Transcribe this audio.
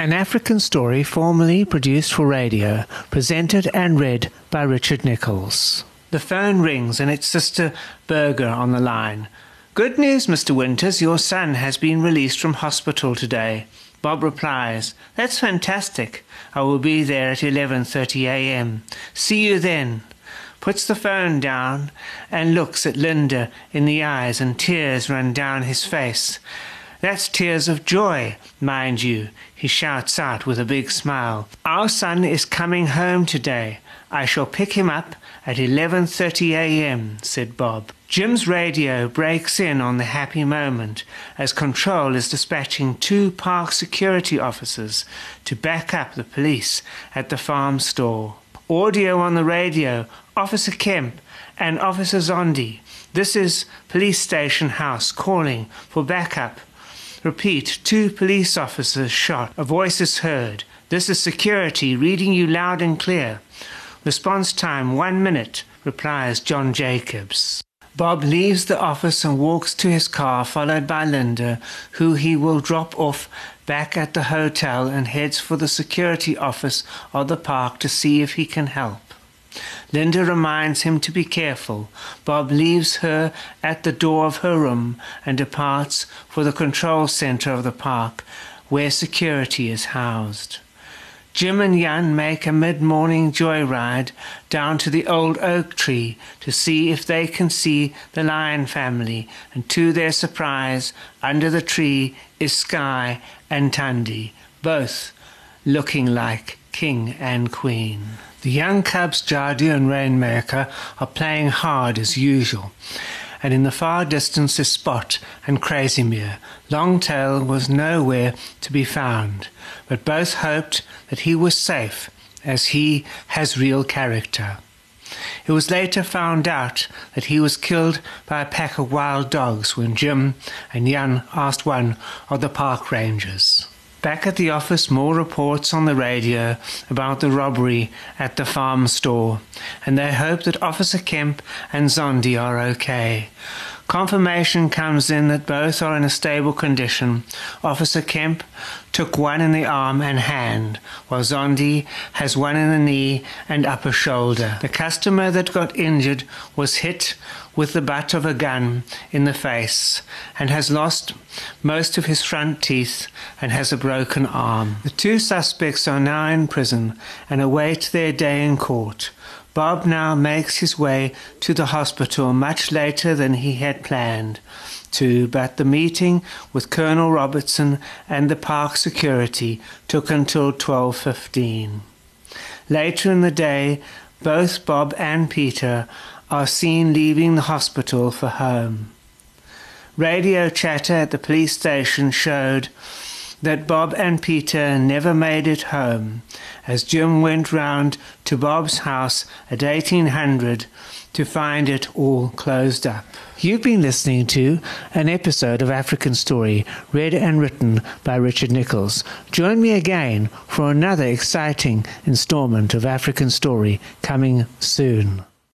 An African story formerly produced for radio, presented and read by Richard Nicholls. The phone rings and it's Sister Berger on the line. Good news, Mr. Winters, your son has been released from hospital today. Bob replies, That's fantastic. I will be there at 11:30 a.m. See you then. Puts the phone down and looks at Linda in the eyes and tears run down his face. That's tears of joy, mind you, he shouts out with a big smile. Our son is coming home today. I shall pick him up at 11:30 a.m., said Bob. Jim's radio breaks in on the happy moment as Control is dispatching two park security officers to back up the police at the farm store. Audio on the radio, Officer Kemp and Officer Zondi. This is Police Station House calling for backup Repeat, two police officers shot. A voice is heard. This is security reading you loud and clear. Response time one minute, replies John Jacobs. Bob leaves the office and walks to his car, followed by Linda, who he will drop off back at the hotel and heads for the security office of the park to see if he can help. Linda reminds him to be careful. Bob leaves her at the door of her room and departs for the control center of the park, where security is housed. Jim and Jan make a mid morning joyride down to the old oak tree to see if they can see the lion family, and to their surprise, under the tree is Sky and Tandy, both looking like king and queen. The young cubs, Jadu and Rainmaker, are playing hard as usual. And in the far distance is Spot and Crazymere. Longtail was nowhere to be found, but both hoped that he was safe, as he has real character. It was later found out that he was killed by a pack of wild dogs when Jim and Jan asked one of the park rangers. Back at the office, more reports on the radio about the robbery at the farm store, and they hope that Officer Kemp and Zondi are okay. Confirmation comes in that both are in a stable condition. Officer Kemp took one in the arm and hand, while Zondi has one in the knee and upper shoulder. The customer that got injured was hit with the butt of a gun in the face and has lost most of his front teeth and has a broken arm. The two suspects are now in prison and await their day in court. Bob now makes his way to the hospital much later than he had planned to, but the meeting with Colonel Robertson and the park security took until 12:15. Later in the day, both Bob and Peter are seen leaving the hospital for home. Radio chatter at the police station showed that Bob and Peter never made it home, as Jim went round to Bob's house at 1800 to find it all closed up. You've been listening to an episode of African Story, read and written by Richard Nicholls. Join me again for another exciting installment of African Story coming soon.